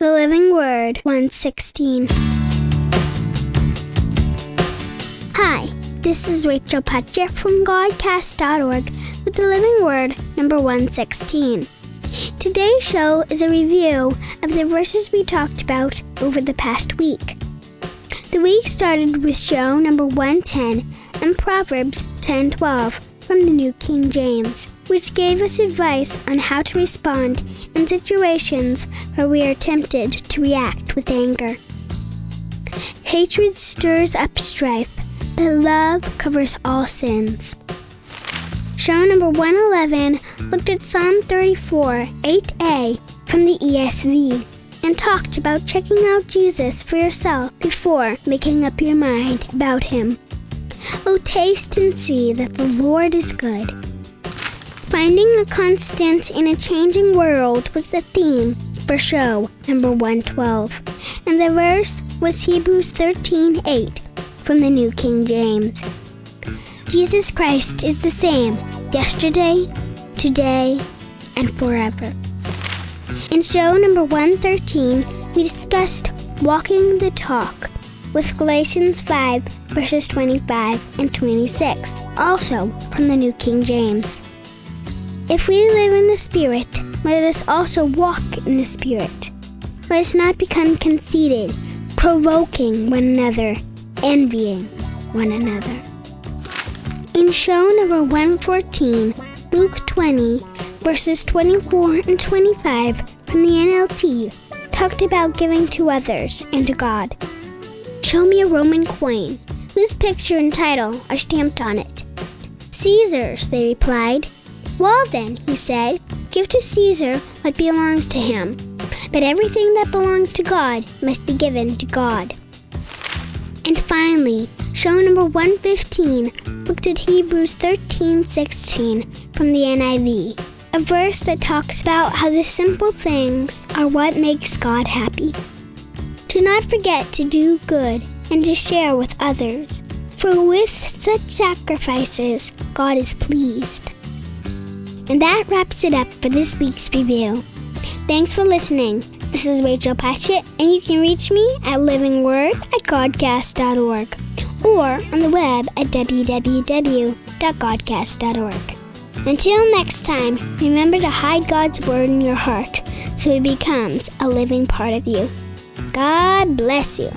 The Living Word 116. Hi, this is Rachel Patchett from Godcast.org with the Living Word number 116. Today's show is a review of the verses we talked about over the past week. The week started with show number 110 and Proverbs 10:12 from the New King James, which gave us advice on how to respond in situations where we are tempted to react with anger. Hatred stirs up strife, but love covers all sins. Show number 111 looked at Psalm 34, 8a from the ESV and talked about checking out Jesus for yourself before making up your mind about him. Oh, taste and see that the Lord is good. Finding a constant in a changing world was the theme for show number 112, and the verse was Hebrews 13:8 from the New King James. Jesus Christ is the same yesterday, today, and forever. In show number 113, we discussed walking the talk with Galatians 5 verses 25 and 26, also from the New King James. If we live in the Spirit, let us also walk in the Spirit. Let us not become conceited, provoking one another, envying one another. In show number 114, Luke 20, verses 24 and 25 from the NLT, talked about giving to others and to God. Show me a Roman coin whose picture and title are stamped on it. Caesar's, they replied. Well, then, he said, give to Caesar what belongs to him, but everything that belongs to God must be given to God. And finally, show number 115 looked at Hebrews 13:16 from the NIV, a verse that talks about how the simple things are what makes God happy. Do not forget to do good and to share with others, for with such sacrifices God is pleased. And that wraps it up for this week's review. Thanks for listening. This is Rachel Patchett, and you can reach me at livingword at godcast.org or on the web at www.godcast.org. Until next time, remember to hide God's Word in your heart so it becomes a living part of you. God bless you.